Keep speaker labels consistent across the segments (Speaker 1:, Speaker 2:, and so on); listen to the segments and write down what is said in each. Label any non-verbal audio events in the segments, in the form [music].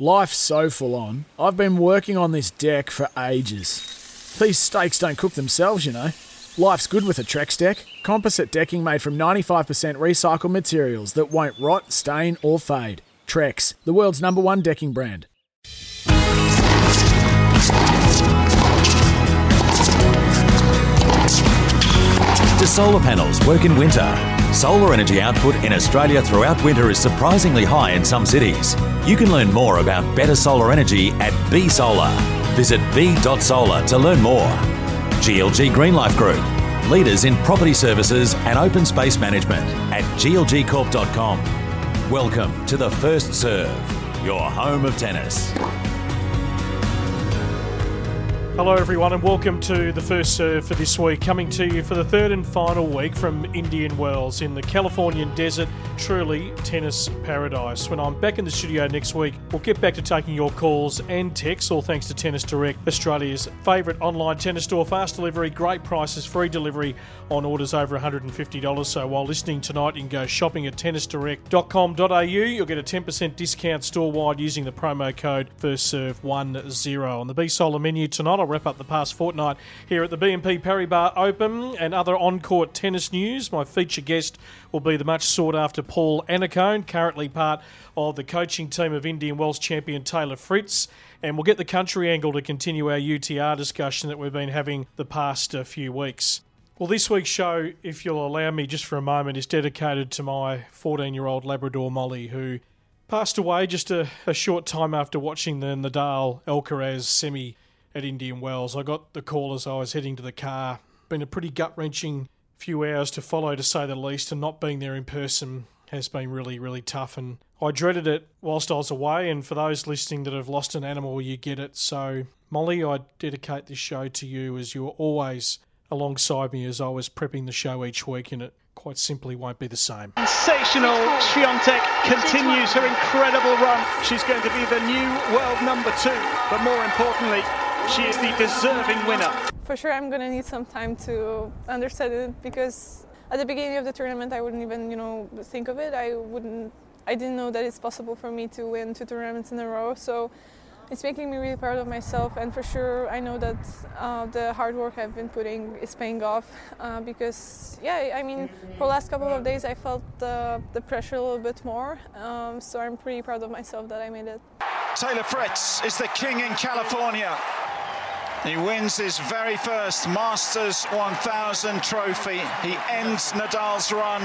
Speaker 1: Life's so full on. I've been working on this deck for ages. These steaks don't cook themselves, you know. Life's good with a Trex deck. Composite decking made from 95% recycled materials that won't rot, stain, or fade. Trex, the world's number one decking brand.
Speaker 2: Do solar panels work in winter? Solar energy output in Australia throughout winter is surprisingly high in some cities. You can learn more about better solar energy at B Solar. Visit b.solar to learn more. GLG Greenlife Group, leaders in property services and open space management at glgcorp.com. Welcome to the First Serve, your home of tennis.
Speaker 3: Hello, everyone, and welcome to the first serve for this week. Coming to you for the third and final week from Indian Wells in the Californian desert, truly tennis paradise. When I'm back in the studio next week, we'll get back to taking your calls and texts, all thanks to Tennis Direct, Australia's favourite online tennis store. Fast delivery, great prices, free delivery on orders over $150. So while listening tonight, you can go shopping at tennisdirect.com.au. You'll get a 10% discount store wide using the promo code FirstServe10. On the B Solar menu tonight, wrap up the past fortnight here at the BNP Paribas Open and other on court tennis news. My feature guest will be the much sought after Paul Annacone, currently part of the coaching team of Indian Wells champion Taylor Fritz. And we'll get the country angle to continue our UTR discussion that we've been having the past uh, few weeks. Well, this week's show, if you'll allow me just for a moment, is dedicated to my 14 year old Labrador Molly, who passed away just a, a, short time after watching the Nadal Alcaraz semi at Indian Wells. I got the call as I was heading to the car. Been a pretty gut wrenching few hours to follow, to say the least, and not being there in person has been really, really tough. And I dreaded it whilst I was away. And for those listening that have lost an animal, you get it. So, Molly, I dedicate this show to you as you were always alongside me as I was prepping the show each week, and it quite simply won't be the same.
Speaker 4: Sensational Swiatek continues her incredible run. She's going to be the new world number two, but more importantly, she is the deserving winner.
Speaker 5: For sure, I'm going to need some time to understand it because at the beginning of the tournament, I wouldn't even, you know, think of it. I wouldn't, I didn't know that it's possible for me to win two tournaments in a row. So it's making me really proud of myself and for sure i know that uh, the hard work i've been putting is paying off uh, because yeah i mean for the last couple of days i felt the, the pressure a little bit more um, so i'm pretty proud of myself that i made it
Speaker 6: taylor fritz is the king in california he wins his very first Masters 1000 trophy. He ends Nadal's run,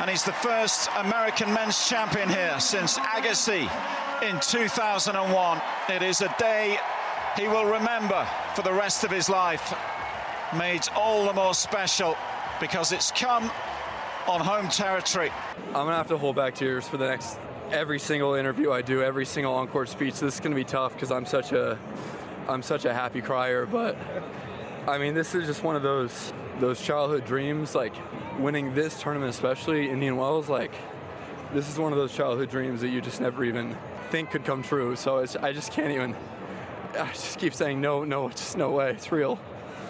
Speaker 6: and he's the first American men's champion here since Agassi in 2001. It is a day he will remember for the rest of his life, made all the more special because it's come on home territory.
Speaker 7: I'm gonna have to hold back tears for the next every single interview I do, every single on-court speech. This is gonna be tough because I'm such a I'm such a happy crier, but I mean this is just one of those those childhood dreams, like winning this tournament especially, Indian Wells, like this is one of those childhood dreams that you just never even think could come true. So I just can't even. I just keep saying no, no, just no way. It's real.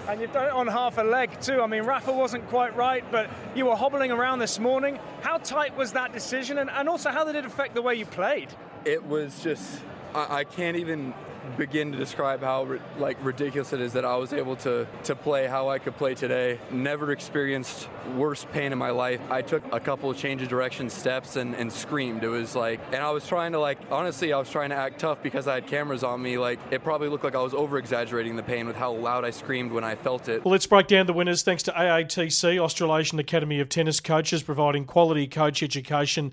Speaker 4: And you've done it on half a leg too. I mean, Rafa wasn't quite right, but you were hobbling around this morning. How tight was that decision, and, and also how did it affect the way you played?
Speaker 7: It was just. I, I can't even begin to describe how like ridiculous it is that I was able to to play how I could play today. Never experienced worse pain in my life. I took a couple of change of direction steps and, and screamed. It was like, and I was trying to like, honestly, I was trying to act tough because I had cameras on me. Like, it probably looked like I was over exaggerating the pain with how loud I screamed when I felt it.
Speaker 3: Well, let's break down the winners thanks to AATC, Australasian Academy of Tennis Coaches, providing quality coach education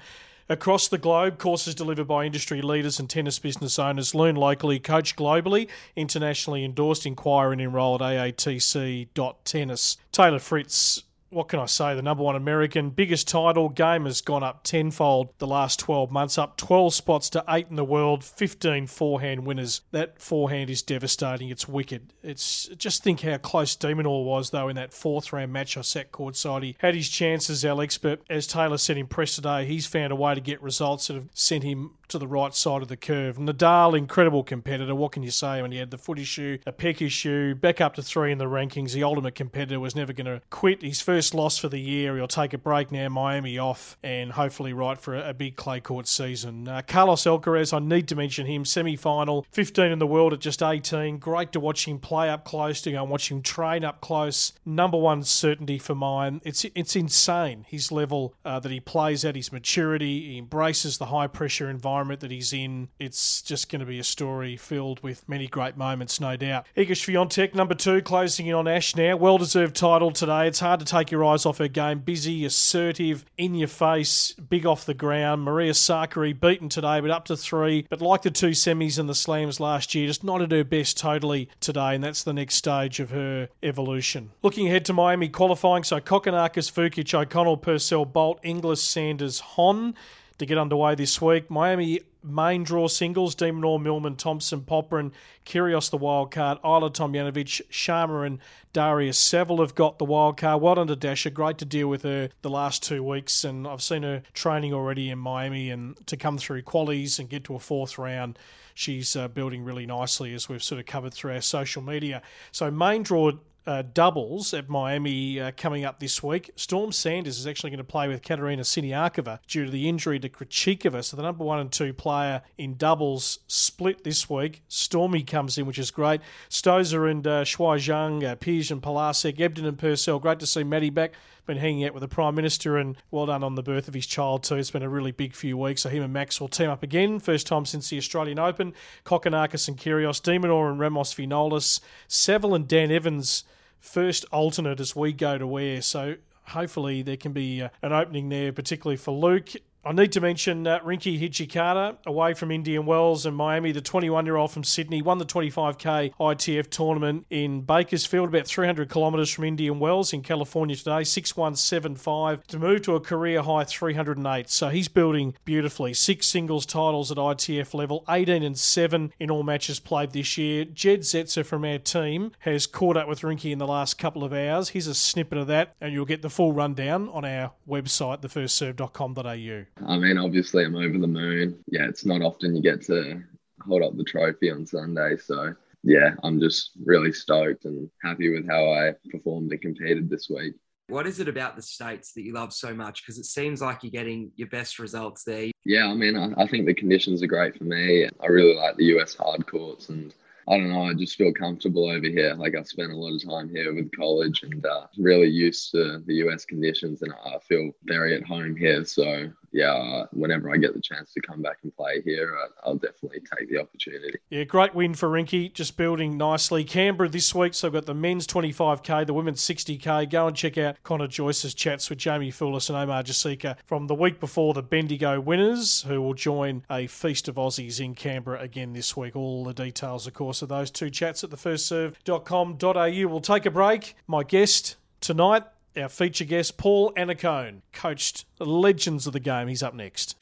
Speaker 3: Across the globe, courses delivered by industry leaders and tennis business owners. Learn locally, coach globally, internationally endorsed. Inquire and enrol at aatc.tennis. Taylor Fritz what can I say? The number one American biggest title game has gone up tenfold the last 12 months, up 12 spots to eight in the world, 15 forehand winners. That forehand is devastating. It's wicked. It's just think how close de Minaur was though in that fourth round match I sat courtside. He had his chances, Alex, but as Taylor said in press today, he's found a way to get results that have sent him to the right side of the curve. Nadal, incredible competitor. What can you say when he had the foot issue, a pec issue, back up to three in the rankings? The ultimate competitor was never going to quit. His first first loss for the year. He'll take a break now, Miami off, and hopefully right for a, big clay court season. Uh, Carlos Alcaraz, I need to mention him. Semi final, 15 in the world at just 18. Great to watch him play up close, to go and watch him train up close. Number one certainty for mine. It's it's insane his level uh, that he plays at, his maturity. He embraces the high pressure environment that he's in. It's just going to be a story filled with many great moments, no doubt. Iga Swiatek, number two, closing in on Ash now. Well deserved title today. It's hard to take your eyes off her game. Busy, assertive, in your face, big off the ground. Maria Sakkari beaten today, but up to three. But like the two semis and the slams last year, just not at her best totally today, and that's the next stage of her evolution. Looking ahead to Miami qualifying, so Kokkinakis, Vukic, O'Connell, Purcell, Bolt, Inglis, Sanders, Hon to get underway this week. Miami main draw singles, de Minaur, Millman, Thompson, Popyrin, Kyrgios the wild card, Ajla Tomljanovic, Sharma and Daria Saville have got the wild card. Well done to Dasha. Great to deal with her the last two weeks, and I've seen her training already in Miami and to come through qualies and get to a fourth round. She's uh, building really nicely as we've sort of covered through our social media. So main draw uh, doubles at Miami uh, coming up this week. Storm Sanders is actually going to play with Katerina Siniakova due to the injury to Krejcikova. So the number one and two player in doubles split this week. Stormy comes in, which is great. Stosur and uh, Shuai Zhang, uh, Peers and Polasek, Ebden and Purcell. Great to see Maddie back. Been hanging out with the Prime Minister and well done on the birth of his child too. It's been a really big few weeks. So him and Max will team up again. First time since the Australian Open. Kokkinakis and Kyrgios, de Minaur and Ramos Vinolas, Saville and Dan Evans first alternate as we go to where. So hopefully there can be uh, an opening there, particularly for Luke. I need to mention uh, Rinky Hijikata, away from Indian Wells and Miami, the 21 year old from Sydney, won the 25k ITF tournament in Bakersfield, about 300 kilometres from Indian Wells in California today, 6175 to move to a career high 308. So he's building beautifully. Six singles titles at ITF level, 18 and 7 in all matches played this year. Jed Zetzer from our team has caught up with Rinky in the last couple of hours. Here's a snippet of that, and you'll get the full rundown on our website, thefirstserve.com.au.
Speaker 8: I mean, obviously, I'm over the moon. Yeah, it's not often you get to hold up the trophy on Sunday. So, yeah, I'm just really stoked and happy with how I performed and competed this week.
Speaker 9: What is it about the States that you love so much? Because it seems like you're getting your best results there.
Speaker 8: Yeah, I mean, I, I think the conditions are great for me. I really like the US hard courts and I don't know. I just feel comfortable over here. Like I've spent a lot of time here with college and uh, really used to the US conditions, and I feel very at home here. So yeah, whenever I get the chance to come back and play here, uh, I'll definitely take the opportunity.
Speaker 3: Yeah, great win for Rinky, just building nicely. Canberra this week, so I've got the men's 25k, the women's 60k. Go and check out Connor Joyce's chats with Jamie Foulis and Omar Jasika from the week before the Bendigo winners, who will join a feast of Aussies in Canberra again this week. All the details, of course, of those two chats at thefirstserve.com.au. We'll take a break. My guest tonight our feature guest, Paul Annacone, coached the legends of the game. He's up next.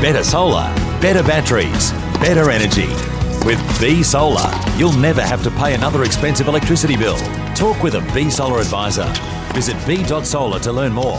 Speaker 2: Better solar, better batteries, better energy. With B Solar, you'll never have to pay another expensive electricity bill. Talk with a B Solar advisor. Visit b.solar to learn more.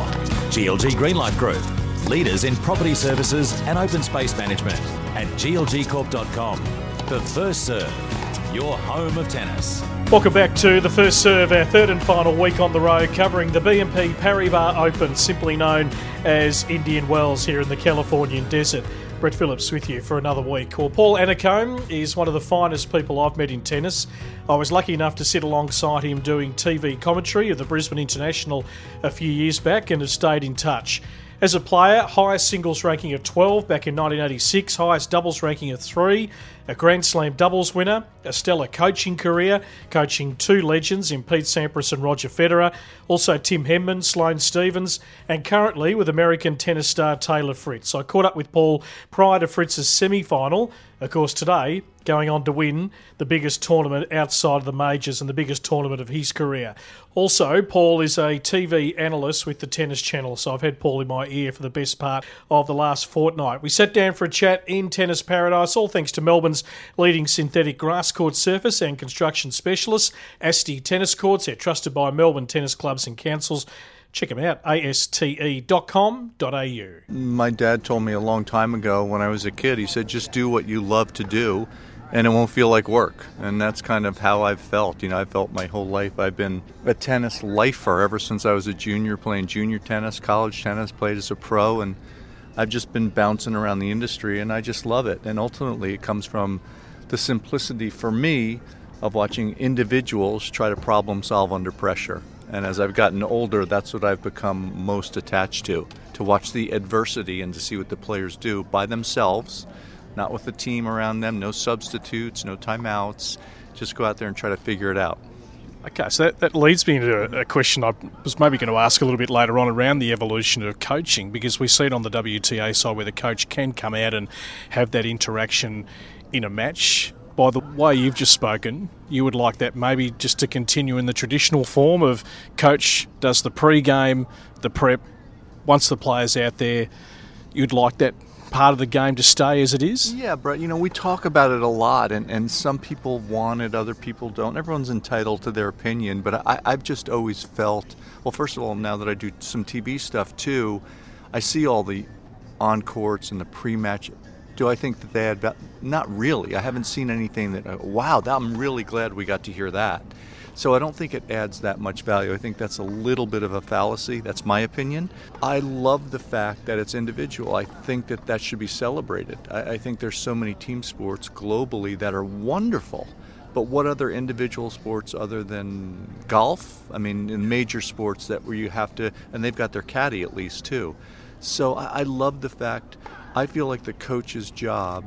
Speaker 2: GLG Greenlife Group, leaders in property services and open space management at glgcorp.com. The First Serve, your home of tennis.
Speaker 3: Welcome back to the first serve, our third and final week on the road, covering the BNP Paribas Open, simply known as Indian Wells here in the Californian desert. Brett Phillips with you for another week. Well, Paul Annacone is one of the finest people I've met in tennis. I was lucky enough to sit alongside him doing TV commentary of the Brisbane International a few years back and have stayed in touch. As a player, highest singles ranking of 12 back in 1986, highest doubles ranking of 3, a Grand Slam doubles winner, a stellar coaching career, coaching two legends in Pete Sampras and Roger Federer, also Tim Henman, Sloane Stephens, and currently with American tennis star Taylor Fritz. I caught up with Paul prior to Fritz's semi final. Of course, today, going on to win the biggest tournament outside of the majors and the biggest tournament of his career. Also, Paul is a TV analyst with the Tennis Channel, so I've had Paul in my ear for the best part of the last fortnight. We sat down for a chat in Tennis Paradise, all thanks to Melbourne's leading synthetic grass court surface and construction specialist, Asti Tennis Courts. They're trusted by Melbourne tennis clubs and councils. Check them out, aste.com.au.
Speaker 10: My dad told me a long time ago when I was a kid, he said, just do what you love to do and it won't feel like work. And that's kind of how I've felt. You know, I've felt my whole life. I've been a tennis lifer ever since I was a junior, playing junior tennis, college tennis, played as a pro, and I've just been bouncing around the industry, and I just love it. And ultimately, it comes from the simplicity for me of watching individuals try to problem solve under pressure. And as I've gotten older, that's what I've become most attached to to watch the adversity and to see what the players do by themselves, not with a team around them, no substitutes, no timeouts. Just go out there and try to figure it out.
Speaker 3: Okay, so that, that leads me into a, a question I was maybe going to ask a little bit later on around the evolution of coaching because we see it on the WTA side where the coach can come out and have that interaction in a match by the way you've just spoken, you would like that maybe just to continue in the traditional form of coach does the pre-game, the prep, once the player's out there, you'd like that part of the game to stay as it is?
Speaker 10: Yeah, Brett, you know, we talk about it a lot, and, and some people want it, other people don't. Everyone's entitled to their opinion, but I, I've just always felt well, first of all, now that I do some TV stuff too, I see all the on courts and the pre match do I think that they had? Not really. I haven't seen anything that. Uh, wow, I'm really glad we got to hear that. So I don't think it adds that much value. I think that's a little bit of a fallacy. That's my opinion. I love the fact that it's individual. I think that that should be celebrated. I, I think there's so many team sports globally that are wonderful. But what other individual sports other than golf? I mean, in major sports that where you have to, and they've got their caddy at least too. So I, I love the fact I feel like the coach's job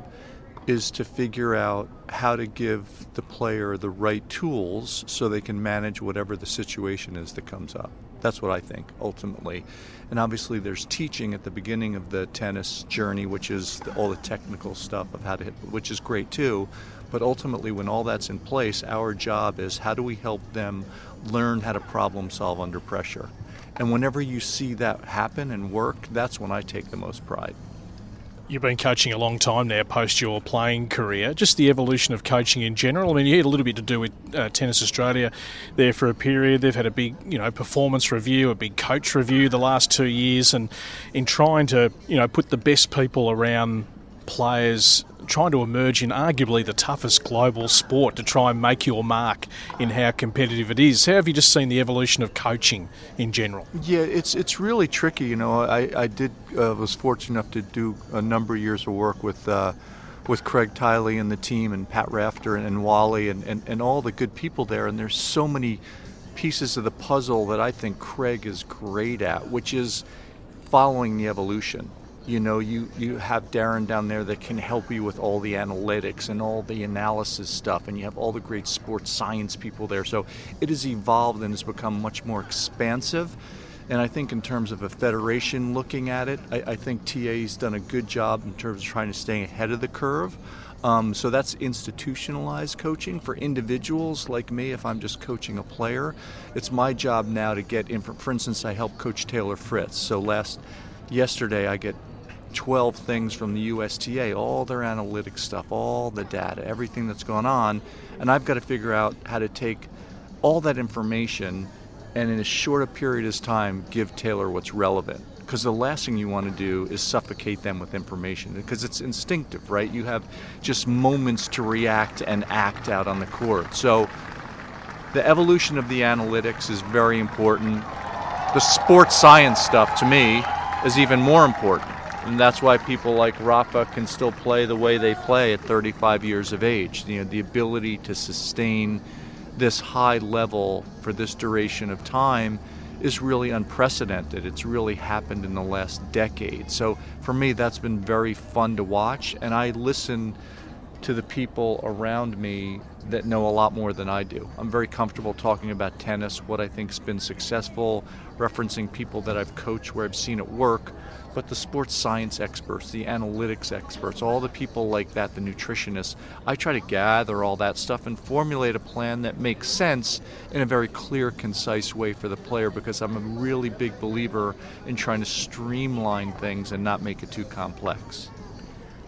Speaker 10: is to figure out how to give the player the right tools so they can manage whatever the situation is that comes up. That's what I think ultimately. And obviously, there's teaching at the beginning of the tennis journey, which is the, all the technical stuff of how to hit, which is great too. But ultimately, when all that's in place, our job is how do we help them learn how to problem solve under pressure? And whenever you see that happen and work, that's when I take the most pride
Speaker 3: you've been coaching a long time now post your playing career. Just the evolution of coaching in general. I mean, you had a little bit to do with uh, Tennis Australia there for a period. They've had a big, you know, performance review, a big coach review the last two years, and in trying to, you know, put the best people around players trying to emerge in arguably the toughest global sport to try and make your mark in how competitive it is. How have you just seen the evolution of coaching in general?
Speaker 10: Yeah, it's it's really tricky. You know, I I did uh, was fortunate enough to do a number of years of work with. Uh, with Craig Tiley and the team, and Pat Rafter and, and Wally, and, and, and all the good people there. And there's so many pieces of the puzzle that I think Craig is great at, which is following the evolution you know you you have darren down there that can help you with all the analytics and all the analysis stuff and you have all the great sports science people there so it has evolved and has become much more expansive and I think in terms of a federation looking at it, I, I think TA's done a good job in terms of trying to stay ahead of the curve. Um, so that's institutionalized coaching for individuals like me. If I'm just coaching a player, it's my job now to get in. For, for instance, I help coach Taylor Fritz. So last yesterday, I get 12 things from the USTA, all their analytics stuff, all the data, everything that's going on, and I've got to figure out how to take all that information and in as short a period as time give Taylor what's relevant. Because the last thing you want to do is suffocate them with information because it's instinctive, right? You have just moments to react and act out on the court. So the evolution of the analytics is very important. The sports science stuff to me is even more important and that's why people like Rafa can still play the way they play at 35 years of age. You know, the ability to sustain this high level for this duration of time is really unprecedented. It's really happened in the last decade. So for me, that's been very fun to watch, and I listen to the people around me that know a lot more than I do. I'm very comfortable talking about tennis, what I think's been successful, referencing people that I've coached where I've seen it work but the sports science experts, the analytics experts, all the people like that, the nutritionists, I try to gather all that stuff and formulate a plan that makes sense in a very clear, concise way for the player because I'm a really big believer in trying to streamline things and not make it too complex.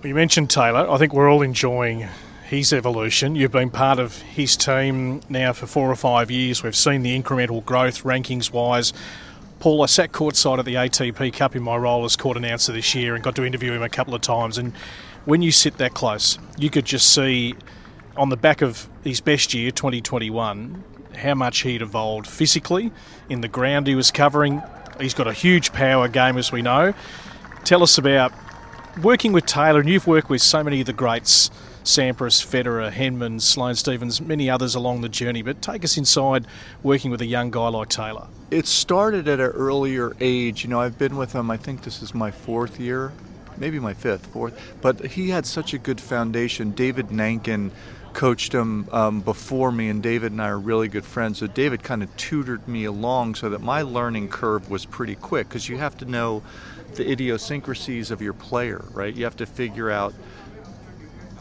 Speaker 3: You mentioned Taylor. I think we're all enjoying his evolution. You've been part of his team now for four or five years. We've seen the incremental growth rankings wise Paul, I sat courtside at the ATP Cup in my role as court announcer this year and got to interview him a couple of times. And when you sit that close, you could just see on the back of his best year, 2021, how much he'd evolved physically in the ground he was covering. He's got a huge power game, as we know. Tell us about working with Taylor, and you've worked with so many of the greats Sampras, Federer, Henman, Sloane Stephens, many others along the journey. But take us inside working with a young guy like Taylor.
Speaker 10: It started at an earlier age. You know, I've been with him, I think this is my fourth year, maybe my fifth, fourth. But he had such a good foundation. David Nainkin coached him um, before me, and David and I are really good friends. So David kind of tutored me along so that my learning curve was pretty quick because you have to know the idiosyncrasies of your player, right? You have to figure out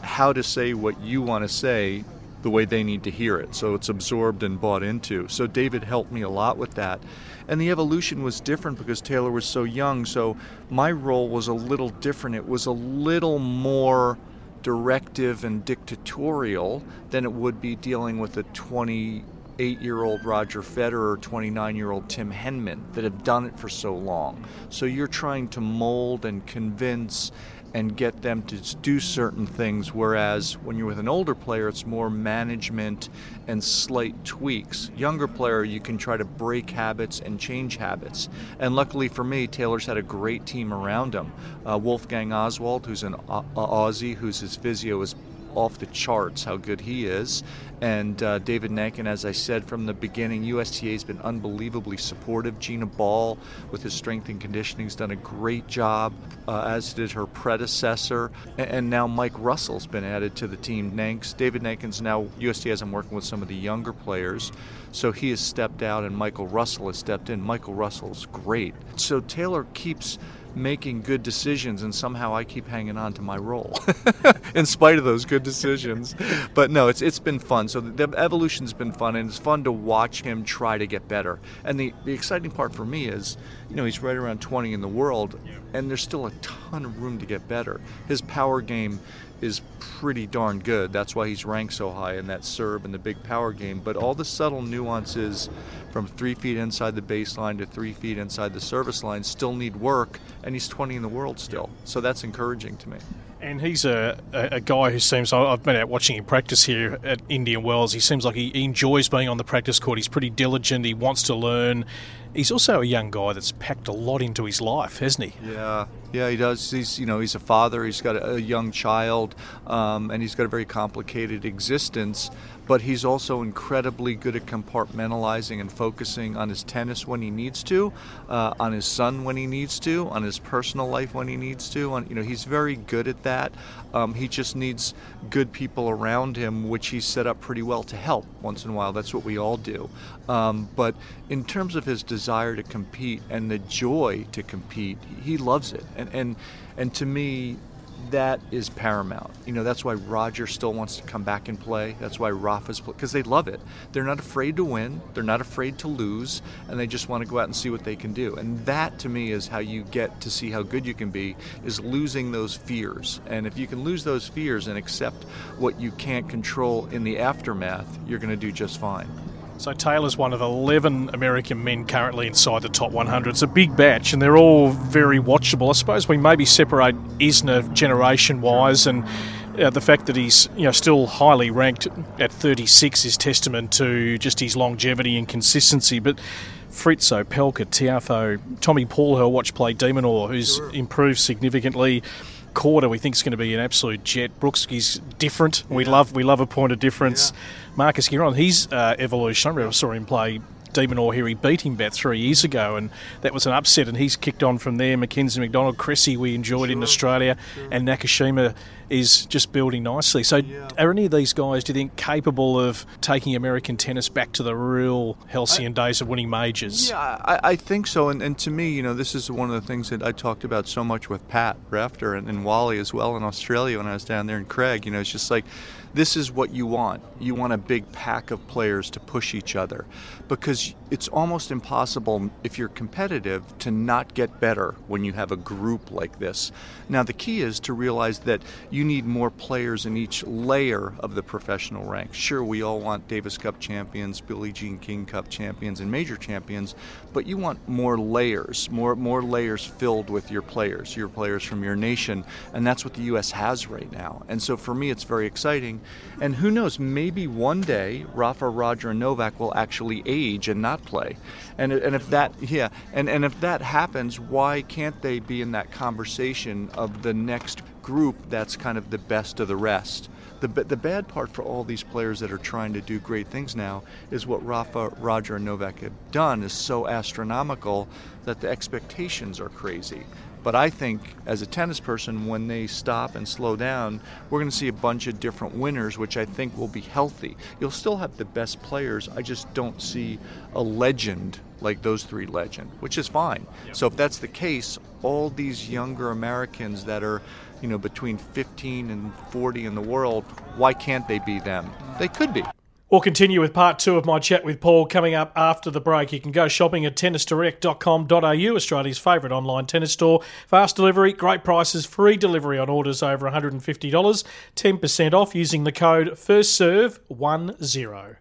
Speaker 10: how to say what you want to say the way they need to hear it. So it's absorbed and bought into. So David helped me a lot with that. And the evolution was different because Taylor was so young. So my role was a little different. It was a little more directive and dictatorial than it would be dealing with a 28 year old Roger Federer or 29 year old Tim Henman that have done it for so long. So you're trying to mold and convince and get them to do certain things. Whereas when you're with an older player, it's more management and slight tweaks. Younger player, you can try to break habits and change habits. And luckily for me, Taylor's had a great team around him. Uh, Wolfgang Oswald, who's an uh, Aussie, who's his physio, is off the charts how good he is. And uh, David Nainkin, as I said from the beginning, USTA has been unbelievably supportive. Gina Ball, with his strength and conditioning, has done a great job, uh, as did her predecessor. And, now Mike Russell's been added to the team. Nanks, David Nainkin's now USTA has him working with some of the younger players. So he has stepped out and Michael Russell has stepped in. Michael Russell's great. So Taylor keeps making good decisions, and somehow I keep hanging on to my role [laughs] in spite of those good decisions. But no, it's it's been fun. So the, evolution's been fun, and it's fun to watch him try to get better. And the the exciting part for me is, you know, he's right around 20 in the world, and there's still a ton of room to get better. His power game is pretty darn good. That's why he's ranked so high in that serve and the big power game. But all the subtle nuances from three feet inside the baseline to three feet inside the service line still need work, and he's 20 in the world still. So that's encouraging to me.
Speaker 3: And he's a, a, a, guy who seems, I've been out watching him practice here at Indian Wells. He seems like he, he enjoys being on the practice court. He's pretty diligent. He wants to learn. He's also a young guy that's packed a lot into his life, hasn't he?
Speaker 10: Yeah, yeah, he does. He's, you know, he's a father. He's got a, a young child, um, and he's got a very complicated existence but he's also incredibly good at compartmentalizing and focusing on his tennis when he needs to, uh, on his son when he needs to, on his personal life when he needs to. On, you know, he's very good at that. Um, he just needs good people around him, which he's set up pretty well to help once in a while. That's what we all do. Um, but in terms of his desire to compete and the joy to compete, he loves it. And and and to me, that is paramount. You know, that's why Roger still wants to come back and play. That's why Rafa's because they love it. They're not afraid to win. They're not afraid to lose, and they just want to go out and see what they can do. And that, to me, is how you get to see how good you can be. Is losing those fears. And if you can lose those fears and accept what you can't control in the aftermath, you're going to do just fine.
Speaker 3: So Taylor's one of 11 American men currently inside the top 100. It's a big batch, and they're all very watchable. I suppose we maybe separate Isner generation-wise, and uh, the fact that he's you know still highly ranked at 36 is testament to just his longevity and consistency. But Fritz Opelka, Tiafoe, Tommy Paul, who I watched play de Minaur, who's sure. improved significantly. Korda we think is going to be an absolute jet. Brooks is different. We yeah. love we love a point of difference. Yeah. Marcos Giron, his uh, evolution. I remember saw him play de Minaur here. He beat him about three years ago, and that was an upset. And he's kicked on from there. Mackenzie McDonald, Cressy, we enjoyed sure, in Australia, sure. and Nakashima is just building nicely. So, yeah. are any of these guys, do you think, capable of taking American tennis back to the real halcyon I, days of winning majors?
Speaker 10: Yeah, I, I, think so. And, and to me, you know, this is one of the things that I talked about so much with Pat Rafter and, and Wally as well in Australia when I was down there in Craig. You know, it's just like this is what you want. You want a big pack of players to push each other because it's almost impossible if you're competitive to not get better when you have a group like this. Now, the key is to realize that you need more players in each layer of the professional ranks. Sure, we all want Davis Cup champions, Billie Jean King Cup champions, and major champions, but you want more layers, more more layers filled with your players, your players from your nation, and that's what the U.S. has right now. And so for me, it's very exciting. And who knows? Maybe one day Rafa, Roger, and Novak will actually age and not play. And and if that yeah, and and if that happens, why can't they be in that conversation of the next group that's kind of the best of the rest? The, the bad part for all these players that are trying to do great things now is what Rafa, Roger, and Novak have done is so astronomical that the expectations are crazy. But I think as a tennis person, when they stop and slow down, we're going to see a bunch of different winners, which I think will be healthy. You'll still have the best players. I just don't see a legend like those three legend, which is fine. Yep. So if that's the case, all these younger Americans that are you know, between 15 and 40 in the world, why can't they be them? They could be.
Speaker 3: We'll continue with part two of my chat with Paul coming up after the break. You can go shopping at tennisdirect.com.au, Australia's favourite online tennis store. Fast delivery, great prices, free delivery on orders over $150, 10% off using the code FIRSTSERVE10.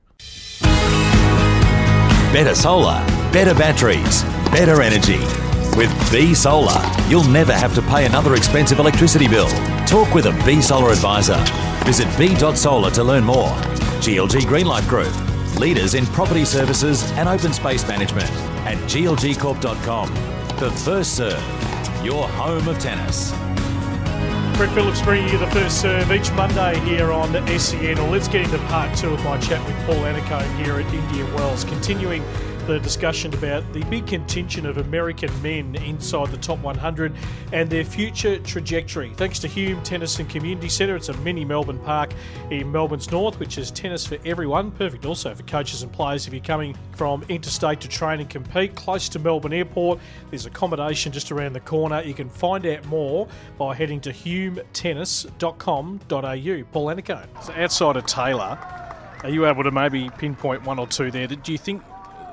Speaker 2: Better solar, better batteries, better energy. With B Solar, you'll never have to pay another expensive electricity bill. Talk with a B Solar advisor. Visit b.solar to learn more. GLG Greenlife Group, leaders in property services and open space management at glgcorp.com. The first serve, your home of tennis.
Speaker 3: Brett Phillips bringing you the first serve each Monday here on SEN. Well, let's get into part two of my chat with Paul Annacone here at Indian Wells, continuing the discussion about the big contingent of American men inside the top 100 and their future trajectory. Thanks to Hume Tennis and Community Centre, it's a mini Melbourne park in Melbourne's north, which is tennis for everyone. Perfect also for coaches and players if you're coming from interstate to train and compete. Close to Melbourne Airport, there's accommodation just around the corner. You can find out more by heading to humetennis.com.au. Paul Annacone. So outside of Taylor, are you able to maybe pinpoint one or two there? Do you think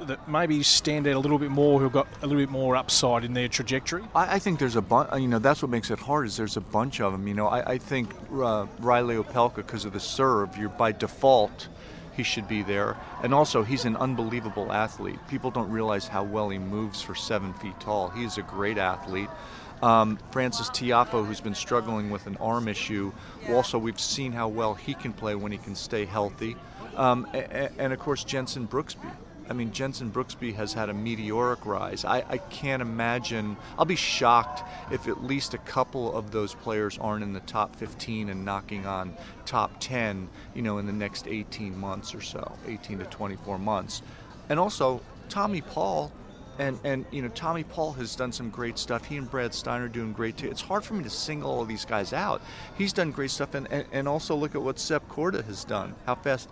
Speaker 3: that maybe stand out a little bit more, who've got a little bit more upside in their trajectory?
Speaker 10: I, I think there's a bunch. You know, that's what makes it hard. Is there's a bunch of them. You know, I, I think uh, Reilly Opelka because of the serve, you're by default. He should be there. And also, he's an unbelievable athlete. People don't realize how well he moves for seven feet tall. He's a great athlete. Um, Frances Tiafoe, who's been struggling with an arm issue, also we've seen how well he can play when he can stay healthy. Um, and, and, of course, Jensen Brooksby. I mean, Jensen Brooksby has had a meteoric rise. I, I, can't imagine. I'll be shocked if at least a couple of those players aren't in the top 15 and knocking on top 10, you know, in the next 18 months or so, 18 to 24 months. And also, Tommy Paul. And, and you know Tommy Paul has done some great stuff. He and Brad Steiner doing great too. It's hard for me to single all these guys out. He's done great stuff, and, and, and also look at what Seb Korda has done. How fast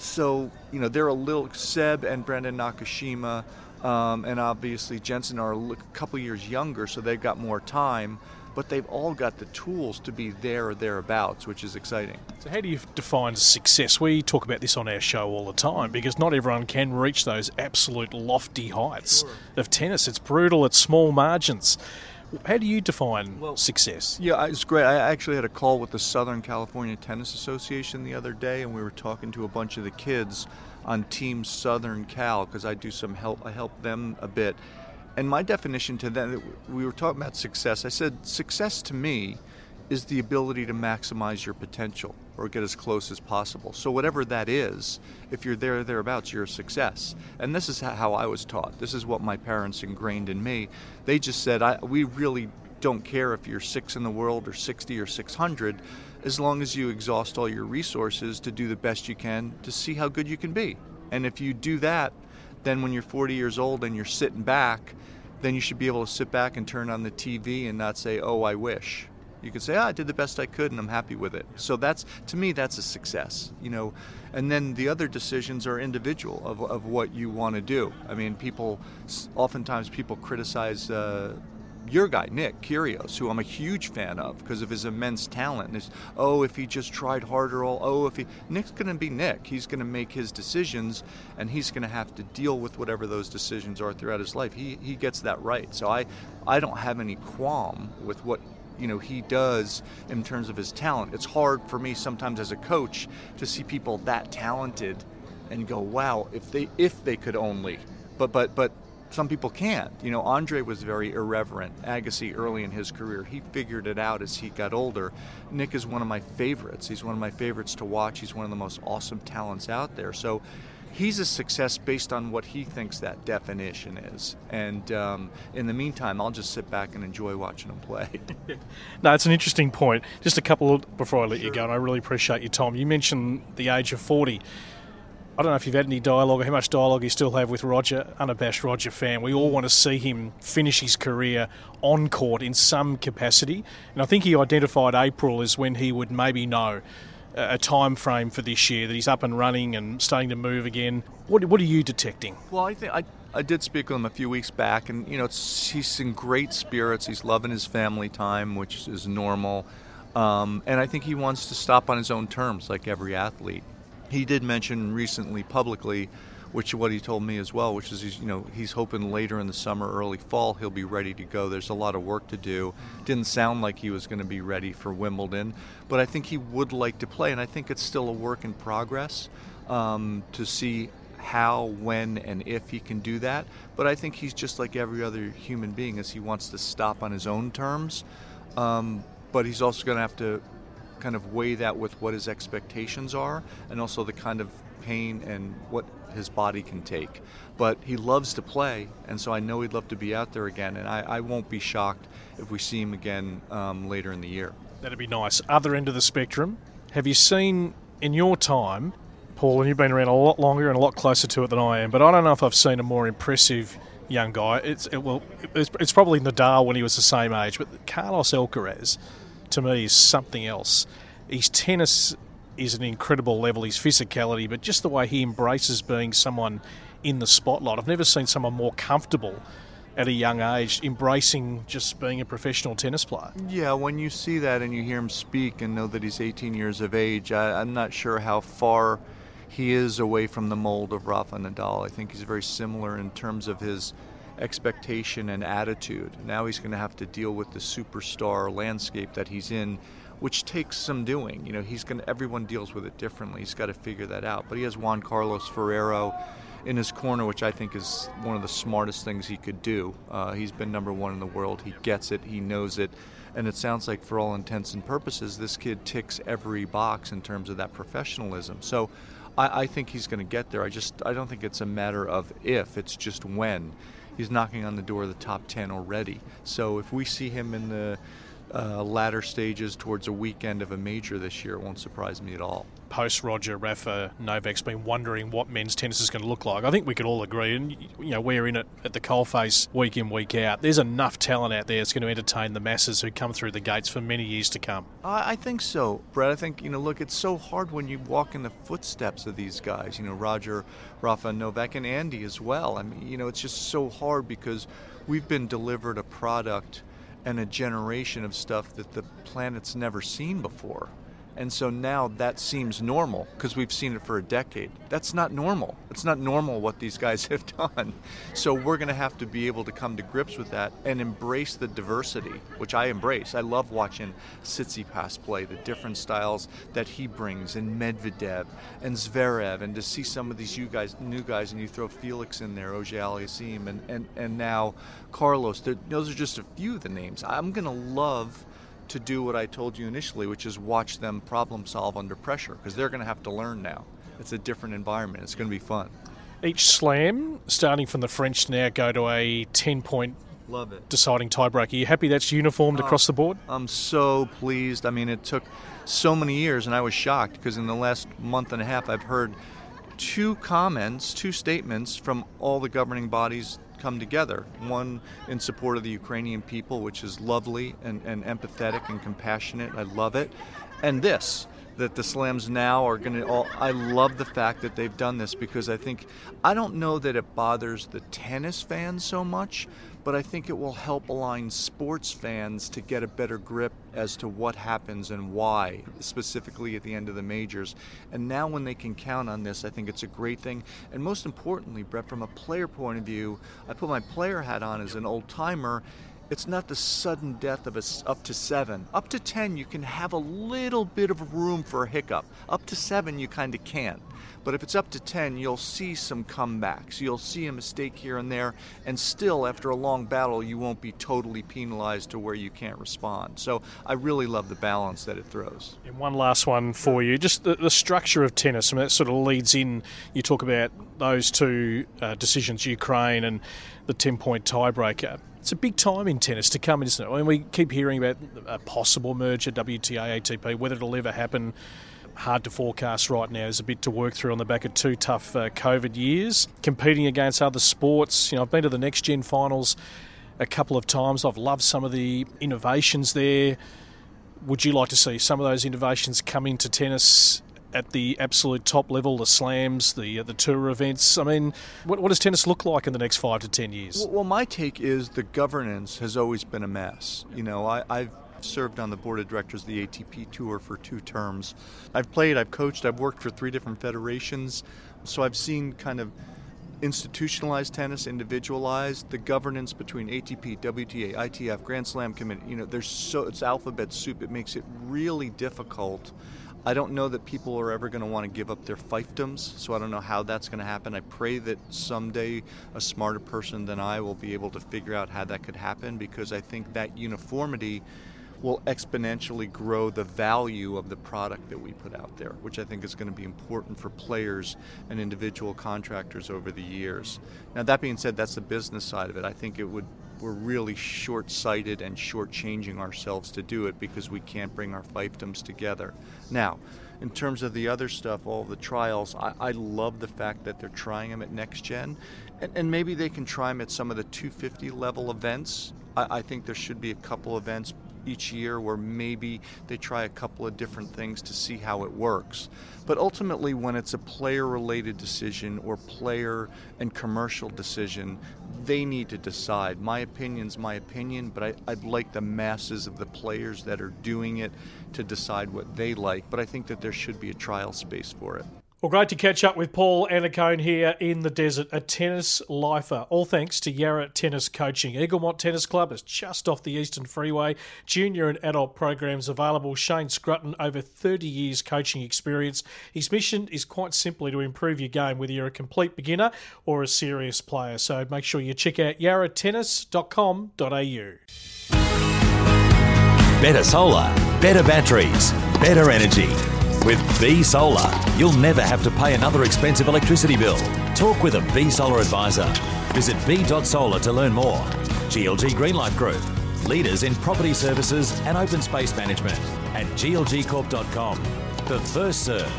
Speaker 10: so, you know, they're a little, Seb and Brandon Nakashima um, and obviously Jensen are a couple years younger, so they've got more time, but they've all got the tools to be there or thereabouts, which is exciting.
Speaker 3: So, how do you define success? We talk about this on our show all the time because not everyone can reach those absolute lofty heights sure. of tennis. It's brutal, it's small margins. How do you define well, success?
Speaker 10: Yeah, it's great. I actually had a call with the Southern California Tennis Association the other day, and we were talking to a bunch of the kids on Team Southern Cal because I do some help. I help them a bit, and my definition to them, we were talking about success. I said success to me is the ability to maximize your potential or get as close as possible. So whatever that is, if you're there thereabouts, you're a success. And this is how I was taught. This is what my parents ingrained in me. They just said, "We really don't care if you're six in the world or 60 or 600, as long as you exhaust all your resources to do the best you can to see how good you can be. And if you do that, then when you're 40 years old and you're sitting back, then you should be able to sit back and turn on the TV and not say, "Oh, I wish." You can say, oh, I did the best I could and I'm happy with it. So that's, to me, that's a success, you know. And then the other decisions are individual of, of what you want to do. I mean, people, oftentimes people criticize uh, your guy, Nick Kyrgios, who I'm a huge fan of because of his immense talent. And oh, if he just tried harder, all, oh, if he, Nick's going to be Nick. He's going to make his decisions and he's going to have to deal with whatever those decisions are throughout his life. He, he gets that right. So I, I don't have any qualm with what you know he does in terms of his talent. It's hard for me sometimes as a coach to see people that talented and go, wow, if they if they could only. But but but some people can't. You know, Andre was very irreverent. Agassi early in his career, he figured it out as he got older. Nick is one of my favorites. He's one of my favorites to watch. He's one of the most awesome talents out there. So he's a success based on what he thinks that definition is. And um, in the meantime, I'll just sit back and enjoy watching him play. [laughs]
Speaker 3: no, it's an interesting point. Just a couple of, before I let sure. you go, and I really appreciate your time. You mentioned the age of 40. I don't know if you've had any dialogue or how much dialogue you still have with Roger, unabashed Roger fan. We all want to see him finish his career on court in some capacity. And I think he identified April as when he would maybe know a time frame for this year that he's up and running and starting to move again. What, what are you detecting?
Speaker 10: Well, I think I, I did speak with him a few weeks back, and you know he's in great spirits. He's loving his family time, which is normal, um, and I think he wants to stop on his own terms, like every athlete he did mention recently publicly which what he told me as well, which is he's, you know he's hoping later in the summer, early fall, he'll be ready to go. There's a lot of work to do. Didn't sound like he was going to be ready for Wimbledon, but I think he would like to play, and I think it's still a work in progress um, to see how, when, and if he can do that. But I think he's just like every other human being, as he wants to stop on his own terms. Um, but he's also going to have to kind of weigh that with what his expectations are and also the kind of pain and what his body can take. But he loves to play, and so I know he'd love to be out there again, and I, I won't be shocked if we see him again um, later in the year.
Speaker 3: That'd be nice. Other end of the spectrum, have you seen in your time, Paul, and you've been around a lot longer and a lot closer to it than I am, but I don't know if I've seen a more impressive young guy. It's it, well, it's, it's probably Nadal when he was the same age, but Carlos Alcaraz to me is something else. His tennis is an incredible level, his physicality, but just the way he embraces being someone in the spotlight. I've never seen someone more comfortable at a young age embracing just being a professional tennis player.
Speaker 10: Yeah, when you see that and you hear him speak and know that he's 18 years of age, I, am not sure how far he is away from the mold of Rafa Nadal. I think he's very similar in terms of his expectation and attitude. Now he's going to have to deal with the superstar landscape that he's in, which takes some doing. You know, he's going everyone deals with it differently. He's got to figure that out. But he has Juan Carlos Ferrero in his corner, which I think is one of the smartest things he could do. Uh, he's been number one in the world. He gets it. He knows it. And it sounds like, for all intents and purposes, this kid ticks every box in terms of that professionalism. So I, I think he's going to get there. I just I don't think it's a matter of if; it's just when he's knocking on the door of the top 10 already. So if we see him in the uh, latter stages towards a weekend of a major this year, it won't surprise me at all.
Speaker 3: Post Roger, Rafa, Novak's been wondering what men's tennis is going to look like. I think we could all agree, and you know we're in it at the coalface week in week out. There's enough talent out there that's going to entertain the masses who come through the gates for many years to come.
Speaker 10: I think so, Brett. I think you know, look, it's so hard when you walk in the footsteps of these guys. You know, Roger, Rafa, Novak, and Andy as well. I mean, you know, it's just so hard because we've been delivered a product and a generation of stuff that the planet's never seen before. And so now that seems normal because we've seen it for a decade. That's not normal. It's not normal what these guys [laughs] have done. So we're going to have to be able to come to grips with that and embrace the diversity, which I embrace. I love watching Tsitsipas play, the different styles that he brings, and Medvedev and Zverev, and to see some of these you guys, new guys, and you throw Felix in there, Auger-Aliassime, and, and, and now Carlos. Those are just a few of the names. I'm going to love to do what I told you initially, which is watch them problem solve under pressure because they're going to have to learn now. It's a different environment. It's going to be fun.
Speaker 3: Each slam, starting from the French now, go to a 10 point
Speaker 10: Love it.
Speaker 3: deciding tiebreak. Are you happy that's uniformed oh, across the board?
Speaker 10: I'm so pleased. I mean, it took so many years, and I was shocked because in the last month and a half, I've heard two comments, two statements from all the governing bodies come together. One in support of the Ukrainian people, which is lovely and, and empathetic and compassionate. I love it. And this, that the slams now are going to all I love the fact that they've done this because I think I don't know that it bothers the tennis fans so much but I think it will help align sports fans to get a better grip as to what happens and why, specifically at the end of the majors. And now, when they can count on this, I think it's a great thing. And most importantly, Brett, from a player point of view, I put my player hat on as an old timer it's not the sudden death of a up to seven. Up to 10, you can have a little bit of room for a hiccup. Up to seven, you kind of can't. But if it's up to 10, you'll see some comebacks. You'll see a mistake here and there, and still, after a long battle, you won't be totally penalized to where you can't respond. So I really love the balance that it throws.
Speaker 3: And one last one for you just the, the structure of tennis. I mean, that sort of leads in, you talk about those two uh, decisions, Ukraine and the 10 point tiebreaker. It's a big time in tennis to come, isn't it? I mean, we keep hearing about a possible merger, WTA, ATP, whether it'll ever happen hard to forecast right now. There's a bit to work through on the back of two tough uh, COVID years. Competing against other sports, you know, I've been to the next gen finals a couple of times. I've loved some of the innovations there. Would you like to see some of those innovations come into tennis at the absolute top level, the slams, the uh, the tour events. I mean, what, what, does tennis look like in the next five to ten years?
Speaker 10: Well, my take is the governance has always been a mess. You know, I, I've served on the board of directors of the ATP Tour for two terms. I've played, I've coached, I've worked for three different federations, so I've seen kind of institutionalized tennis, individualized, the governance between ATP, WTA, ITF, Grand Slam committee. You know, there's so it's alphabet soup. It makes it really difficult. I don't know that people are ever going to want to give up their fiefdoms, so I don't know how that's going to happen. I pray that someday a smarter person than I will be able to figure out how that could happen because I think that uniformity will exponentially grow the value of the product that we put out there, which I think is going to be important for players and individual contractors over the years. Now, that being said, that's the business side of it. I think it would we're really short-sighted and short-changing ourselves to do it because we can't bring our fiefdoms together. Now, in terms of the other stuff, all the trials, I, I love the fact that they're trying them at next gen, and, and, maybe they can try them at some of the 250 level events. I, I think there should be a couple events each year where maybe they try a couple of different things to see how it works. But ultimately, when it's a player related decision or player and commercial decision, they need to decide. My opinion's my opinion, but I, would like the masses of the players that are doing it to decide what they like. But I think that there should be a trial space for it.
Speaker 3: Well, great to catch up with Paul Annacone here in the desert, a tennis lifer. All thanks to Yarra Tennis Coaching. Eaglemont Tennis Club is just off the Eastern Freeway. Junior and adult programs available. Shane Scrutton, over 30 years coaching experience. His mission is quite simply to improve your game, whether you're a complete beginner or a serious player. So make sure you check out yarratennis.com.au.
Speaker 2: Better solar, better batteries, better energy. With B Solar, you'll never have to pay another expensive electricity bill. Talk with a B Solar advisor. Visit b.solar to learn more. GLG Greenlife Group, leaders in property services and open space management at glgcorp.com. The first serve,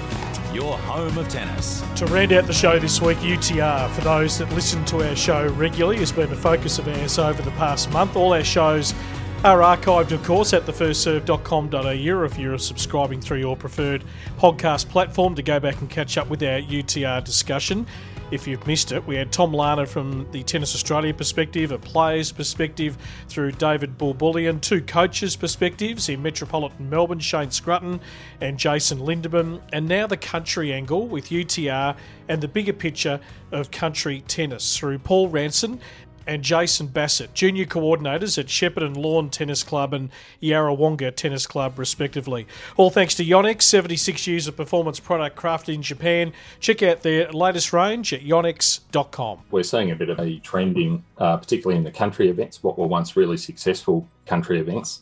Speaker 2: your home of tennis.
Speaker 3: To round out the show this week, UTR, for those that listen to our show regularly, has been a focus of ours over the past month. All our shows are archived, of course, at thefirstserve.com.au if you're subscribing through your preferred podcast platform to go back and catch up with our UTR discussion. If you've missed it, we had Tom Larner from the Tennis Australia perspective, a player's perspective through David Bulbullion, two coaches' perspectives in Metropolitan Melbourne, Shane Scrutton and Jason Lindemann, and now the country angle with UTR and the bigger picture of country tennis through Paul Ranson and Jason Bassett, junior coordinators at Shepparton Lawn Tennis Club and Yarrawonga Tennis Club, respectively. All thanks to Yonex, 76 years of performance product crafted in Japan. Check out their latest range at yonex.com.
Speaker 11: We're seeing a bit of a trending, uh, particularly in the country events, what were once really successful country events.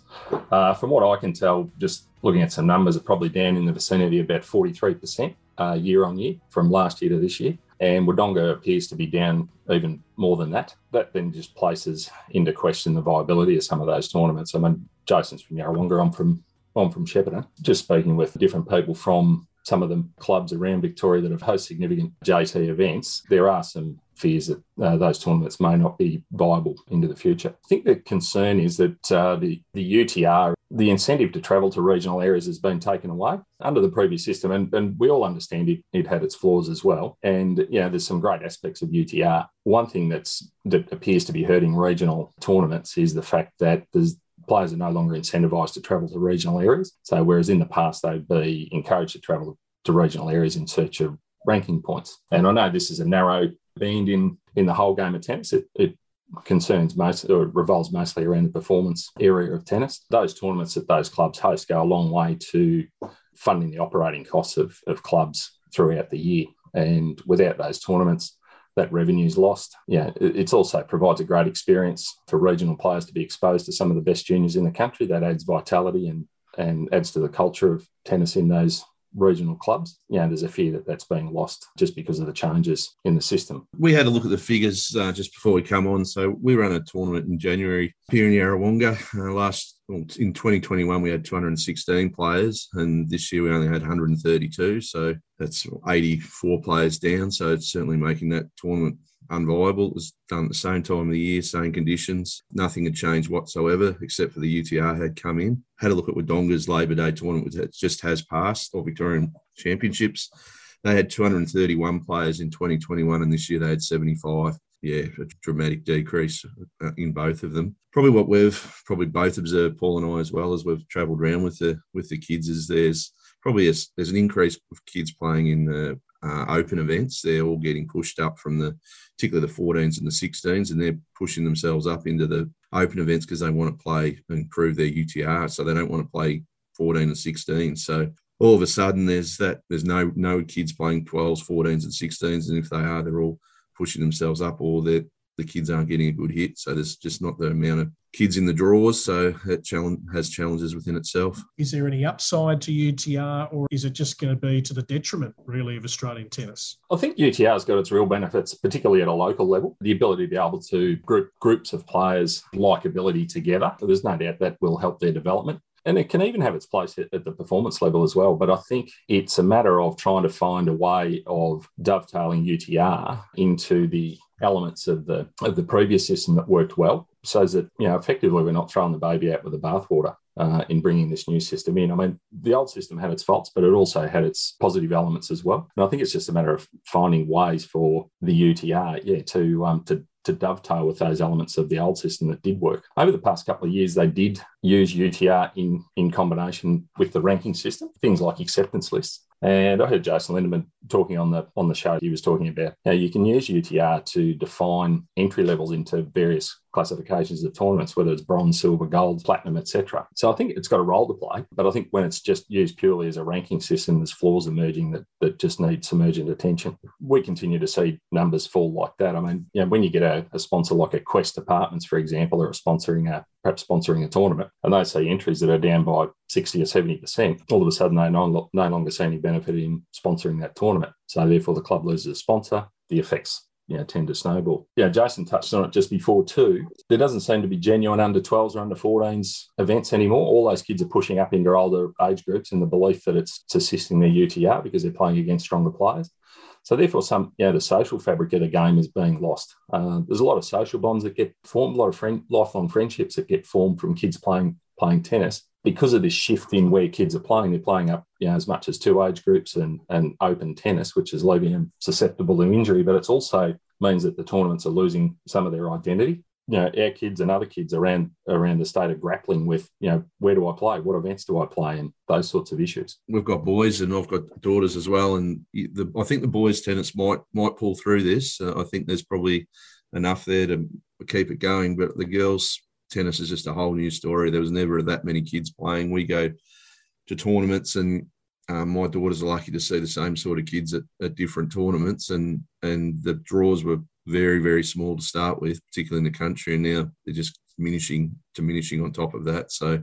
Speaker 11: Uh, from what I can tell, just looking at some numbers, are probably down in the vicinity of about 43% uh, year on year from last year to this year and Wodonga appears to be down even more than that. That then just places into question the viability of some of those tournaments. I mean, Jason's from Yarrawonga, I'm from I'm from Shepparton. Just speaking with different people from some of the clubs around Victoria that have hosted significant JT events, there are some fears that uh, those tournaments may not be viable into the future. I think the concern is that uh, the, the UTR, the incentive to travel to regional areas has been taken away under the previous system. And, and we all understand it, it had its flaws as well. And, you know, there's some great aspects of UTR. One thing that's that appears to be hurting regional tournaments is the fact that there's players are no longer incentivized to travel to regional areas. So, whereas in the past they'd be encouraged to travel to regional areas in search of ranking points. And I know this is a narrow band in in the whole game of tennis. It, it concerns most or revolves mostly around the performance area of tennis. Those tournaments that those clubs host go a long way to funding the operating costs of, of clubs throughout the year. And without those tournaments, that revenue is lost. Yeah, it also provides a great experience for regional players to be exposed to some of the best juniors in the country. That adds vitality and and adds to the culture of tennis in those regional clubs. Yeah, there's a fear that that's being lost just because of the changes in the system.
Speaker 12: We had a look at the figures uh, just before we come on. So we ran a tournament in January here in Yarrawonga. Uh, last well, in 2021 we had 216 players, and this year we only had 132. So that's 84 players down. So it's certainly making that tournament unviable. It was done at the same time of the year, same conditions. Nothing had changed whatsoever except for the UTR had come in. Had a look at Wodonga's Labor Day tournament, which just has passed, or Victorian Championships. They had 231 players in 2021, and this year they had 75. Yeah, a dramatic decrease uh, in both of them. Probably what we've probably both observed, Paul and I, as well as we've travelled around with the with the kids, is there's probably a, there's an increase of kids playing in the uh, open events. They're all getting pushed up from the, particularly the 14s and the 16s, and they're pushing themselves up into the open events because they want to play and improve their UTR. So they don't want to play 14 and 16. So all of a sudden, there's that. There's no no kids playing 12s, 14s, and 16s, and if they are, they're all pushing themselves up, or they're the kids aren't getting a good hit. So there's just not the amount of kids in the draws. So it challenge, has challenges within itself.
Speaker 3: Is there any upside to UTR or is it just going to be to the detriment, really, of Australian tennis?
Speaker 11: I think UTR has got its real benefits, particularly at a local level. The ability to be able to group groups of players like ability together. There's no doubt that will help their development. And it can even have its place at, the performance level as well. But I think it's a matter of trying to find a way of dovetailing UTR into the elements of the of the previous system that worked well, so that you know effectively we're not throwing the baby out with the bathwater. Uh, in bringing this new system in. I mean, the old system had its faults, but it also had its positive elements as well. And I think it's just a matter of finding ways for the UTR, yeah, to um, to to dovetail with those elements of the old system that did work. Over the past couple of years, they did use UTR in, in combination with the ranking system, things like acceptance lists. And I heard Jason Lindeman talking on the on the show. He was talking about how you can use UTR to define entry levels into various classifications of tournaments, whether it's bronze, silver, gold, platinum, etc. So I think it's got a role to play. But I think when it's just used purely as a ranking system, there's flaws emerging that, that just need some urgent attention. We continue to see numbers fall like that. I mean, you know, when you get a, a sponsor like a Quest Apartments, for example, or sponsoring a perhaps sponsoring a tournament, and they see entries that are down by 60 or 70%, all of a sudden they no, no longer see any benefit in sponsoring that tournament. So therefore the club loses a sponsor, the effects you know, tend to snowball. Yeah, Jason touched on it just before too. There doesn't seem to be genuine under 12s or under 14s events anymore. All those kids are pushing up into older age groups in the belief that it's assisting their UTR because they're playing against stronger players. So therefore, some you know, the social fabric of the game is being lost. Uh, there's a lot of social bonds that get formed, a lot of friend, lifelong friendships that get formed from kids playing playing tennis because of this shift in where kids are playing, they're playing up you know, as much as two age groups and, and open tennis, which is leaving them susceptible to injury. But it's also means that the tournaments are losing some of their identity. You know, our kids and other kids around around the state are grappling with, you know, where do I play? What events do I play? And those sorts of issues.
Speaker 12: We've got boys and I've got daughters as well. And the, I think the boys' tennis might might pull through this. Uh, I think there's probably enough there to keep it going. But the girls' tennis is just a whole new story. There was never that many kids playing. We go to tournaments and um, my daughters are lucky to see the same sort of kids at, at different tournaments and and the draws were very very small to start with particularly in the country and now they're just diminishing diminishing on top of that so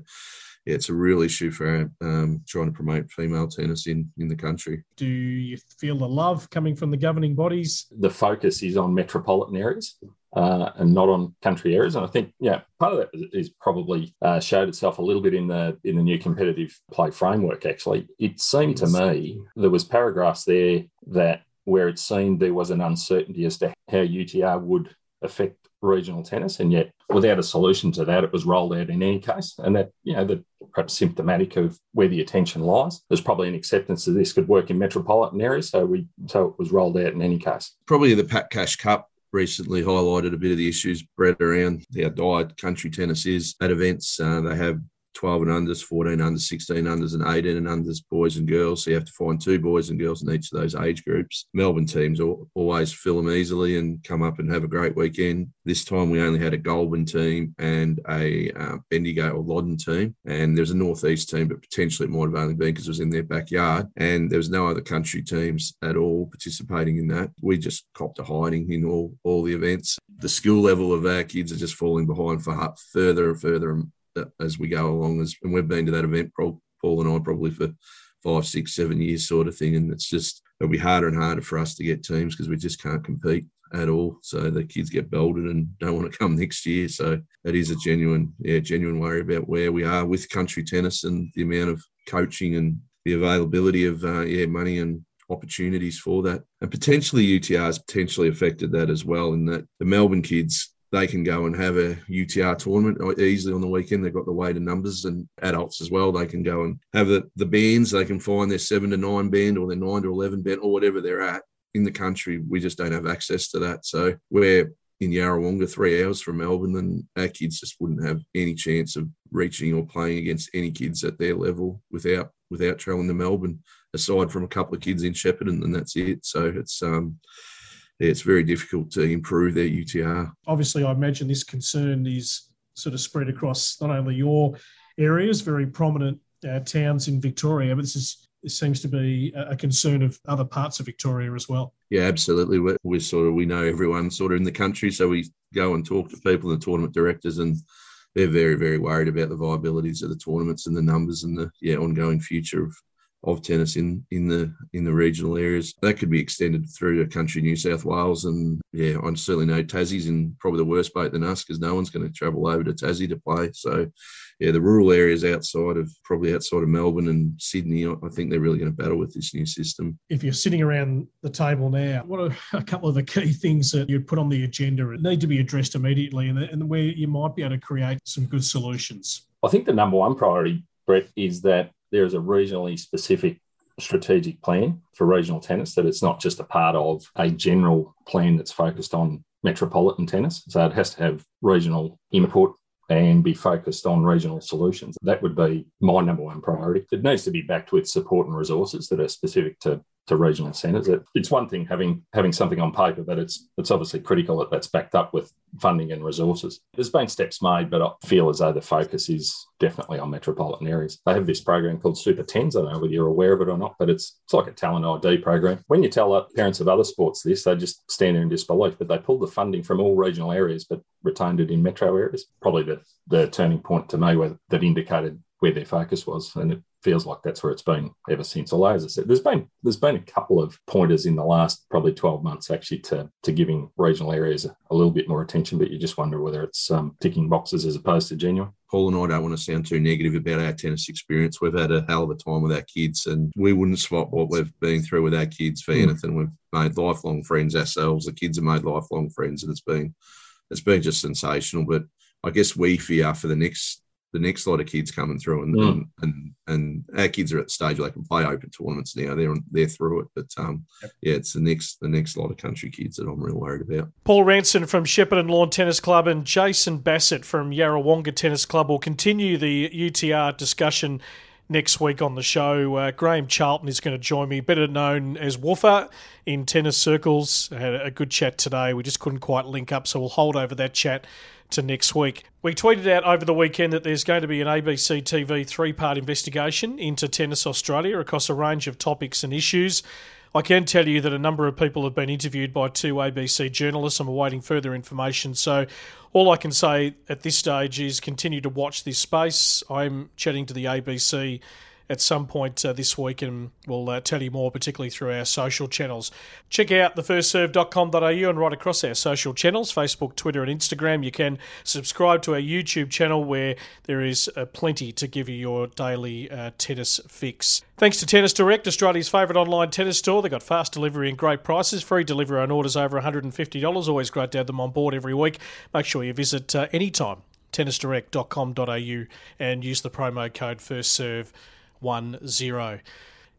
Speaker 12: yeah, it's a real issue for um, trying to promote female tennis in, in the country.
Speaker 3: Do you feel the love coming from the governing bodies?
Speaker 11: The focus is on metropolitan areas uh, and not on country areas. And I think, yeah, part of that is probably uh, showed itself a little bit in the in the new competitive play framework. Actually, it seemed to me there was paragraphs there that where it seemed there was an uncertainty as to how UTR would affect regional tennis, and yet without a solution to that, it was rolled out in any case, and that you know that perhaps symptomatic of where the attention lies. There's probably an acceptance that this could work in metropolitan areas, so we so it was rolled out in any case.
Speaker 12: Probably the Pat Cash Cup recently highlighted a bit of the issues bred around how died country tennis is at events. Uh, they have 12 and unders, 14 unders, 16 unders, and 18 and unders, boys and girls. So you have to find two boys and girls in each of those age groups. Melbourne teams always fill them easily and come up and have a great weekend. This time we only had a Goulburn team and a uh, Bendigo or Loddon team, and there's a Northeast team, but potentially it might have only been because it was in their backyard. And there was no other country teams at all participating in that. We just copped a hiding in all all the events. The skill level of our kids are just falling behind for further and further as we go along. As and we've been to that event, Paul and I, probably for five, six, seven years, sort of thing. And it's just it'll be harder and harder for us to get teams because we just can't compete at all. So the kids get belted and don't want to come [laughs] next year. So it is a genuine, yeah, genuine worry about where we are with country tennis and the amount of coaching and the availability of uh, yeah money and opportunities for that. And potentially UTR has potentially affected that as well in that the Melbourne kids they can go and have a UTR tournament easily on the weekend. They've got the weight and numbers, and adults as well. They can go and have the, the bands. They can find their seven to nine band or their nine to eleven band or whatever they're at in the country. We just don't have access to that. So we're in Yarrawonga, three hours from Melbourne, and our kids just wouldn't have any chance of reaching or playing against any kids at their level without without travelling to Melbourne. Aside from a couple of kids in Shepparton, and that's it. So it's um, it's very difficult to improve their UTR.
Speaker 3: Obviously, I imagine this concern is sort of spread across not only your areas, very prominent uh, towns in Victoria, but this is this seems to be a concern of other parts of Victoria as well.
Speaker 12: Yeah, absolutely. We're, we're, sort of we know everyone sort of in the country, so we go and talk to people, the tournament directors, and they're very very worried about the viabilities of the tournaments and the numbers and the yeah ongoing future of of tennis in in the in the regional areas. That could be extended through to country New South Wales, and yeah, I certainly know Tassie's in probably the worst boat than us because no one's going to travel over to Tassie to play. So yeah, the rural areas outside of probably outside of Melbourne and Sydney, I think they're really going to battle with this new system.
Speaker 3: If you're sitting around the table now, what are [laughs] a couple of the key things that you'd put on the agenda that need to be addressed immediately, and, and where you might be able to create some good solutions?
Speaker 11: I think the number one priority, Brett, is that there is a regionally specific strategic plan for regional tennis, that it's not just a part of a general plan that's focused on metropolitan tennis. So it has to have regional input and be focused on regional solutions. That would be my number one priority. It needs to be backed with support and resources that are specific to to regional centres. It, it's one thing having having something on paper, but it's it's obviously critical that that's backed up with funding and resources. There's been steps made, but I feel as though the focus is definitely on metropolitan areas. They have this program called Super Tens. I don't know whether you're aware of it or not, but it's it's like a talent ID program. When you tell parents of other sports this, they just stand there in disbelief. But they pulled the funding from all regional areas, but retained it in metro areas. Probably the the turning point to me where that indicated where their focus was, and it feels like that's where it's been ever since. Although, as I said, there's been there's been a couple of pointers in the last probably 12 months actually to to giving regional areas a, a little bit more attention, but you just wonder whether it's um, ticking boxes as opposed to genuine.
Speaker 12: Paul and I don't want to sound too negative about our tennis experience. We've had a hell of a time with our kids, and we wouldn't swap what we've been through with our kids for mm. anything. We've made lifelong friends ourselves. The kids have made lifelong friends, and it's been it's been just sensational. But I guess we fear for the next the next lot of kids coming through, and, mm. and, and and our kids are at the stage where they can play open tournaments now. They're they're through it, but um, yep. yeah, it's the next the next lot of country kids that I'm real worried about.
Speaker 3: Paul Ranson from Shepparton Lawn Tennis Club and Jason Bassett from Yarrawonga Tennis Club will continue the UTR discussion next week on the show. Uh, Graham Charlton is going to join me, better known as Woofer in tennis circles. I had a good chat today. We just couldn't quite link up, so we'll hold over that chat to next week. We tweeted out over the weekend that there's going to be an ABC TV three part investigation into Tennis Australia across a range of topics and issues. I can tell you that a number of people have been interviewed by two ABC journalists. I'm awaiting further information. So, all I can say at this stage is continue to watch this space. I'm chatting to the ABC at some point uh, this week, and we'll uh, tell you more, particularly through our social channels. Check out thefirstserve.com.au and right across our social channels Facebook, Twitter, and Instagram. You can subscribe to our YouTube channel where there is uh, plenty to give you your daily uh, tennis fix. Thanks to Tennis Direct, Australia's favourite online tennis store. They've got fast delivery and great prices, free delivery on orders over $150. Always great to have them on board every week. Make sure you visit uh, anytime tennisdirect.com.au and use the promo code FIRSTSERVE 1 0.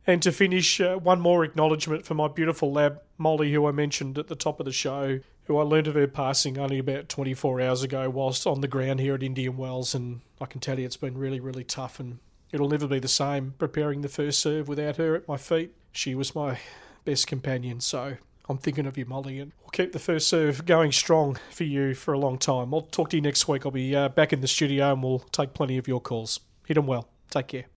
Speaker 3: And to finish, uh, one more acknowledgement for my beautiful lab, Molly, who I mentioned at the top of the show, who I learned of her passing only about 24 hours ago whilst on the ground here at Indian Wells. And I can tell you it's been really, really tough. And it'll never be the same preparing the first serve without her at my feet. She was my best companion. So I'm thinking of you, Molly, and we'll keep the first serve going strong for you for a long time. I'll talk to you next week. I'll be uh, back in the studio and we'll take plenty of your calls. Hit them well. Take care.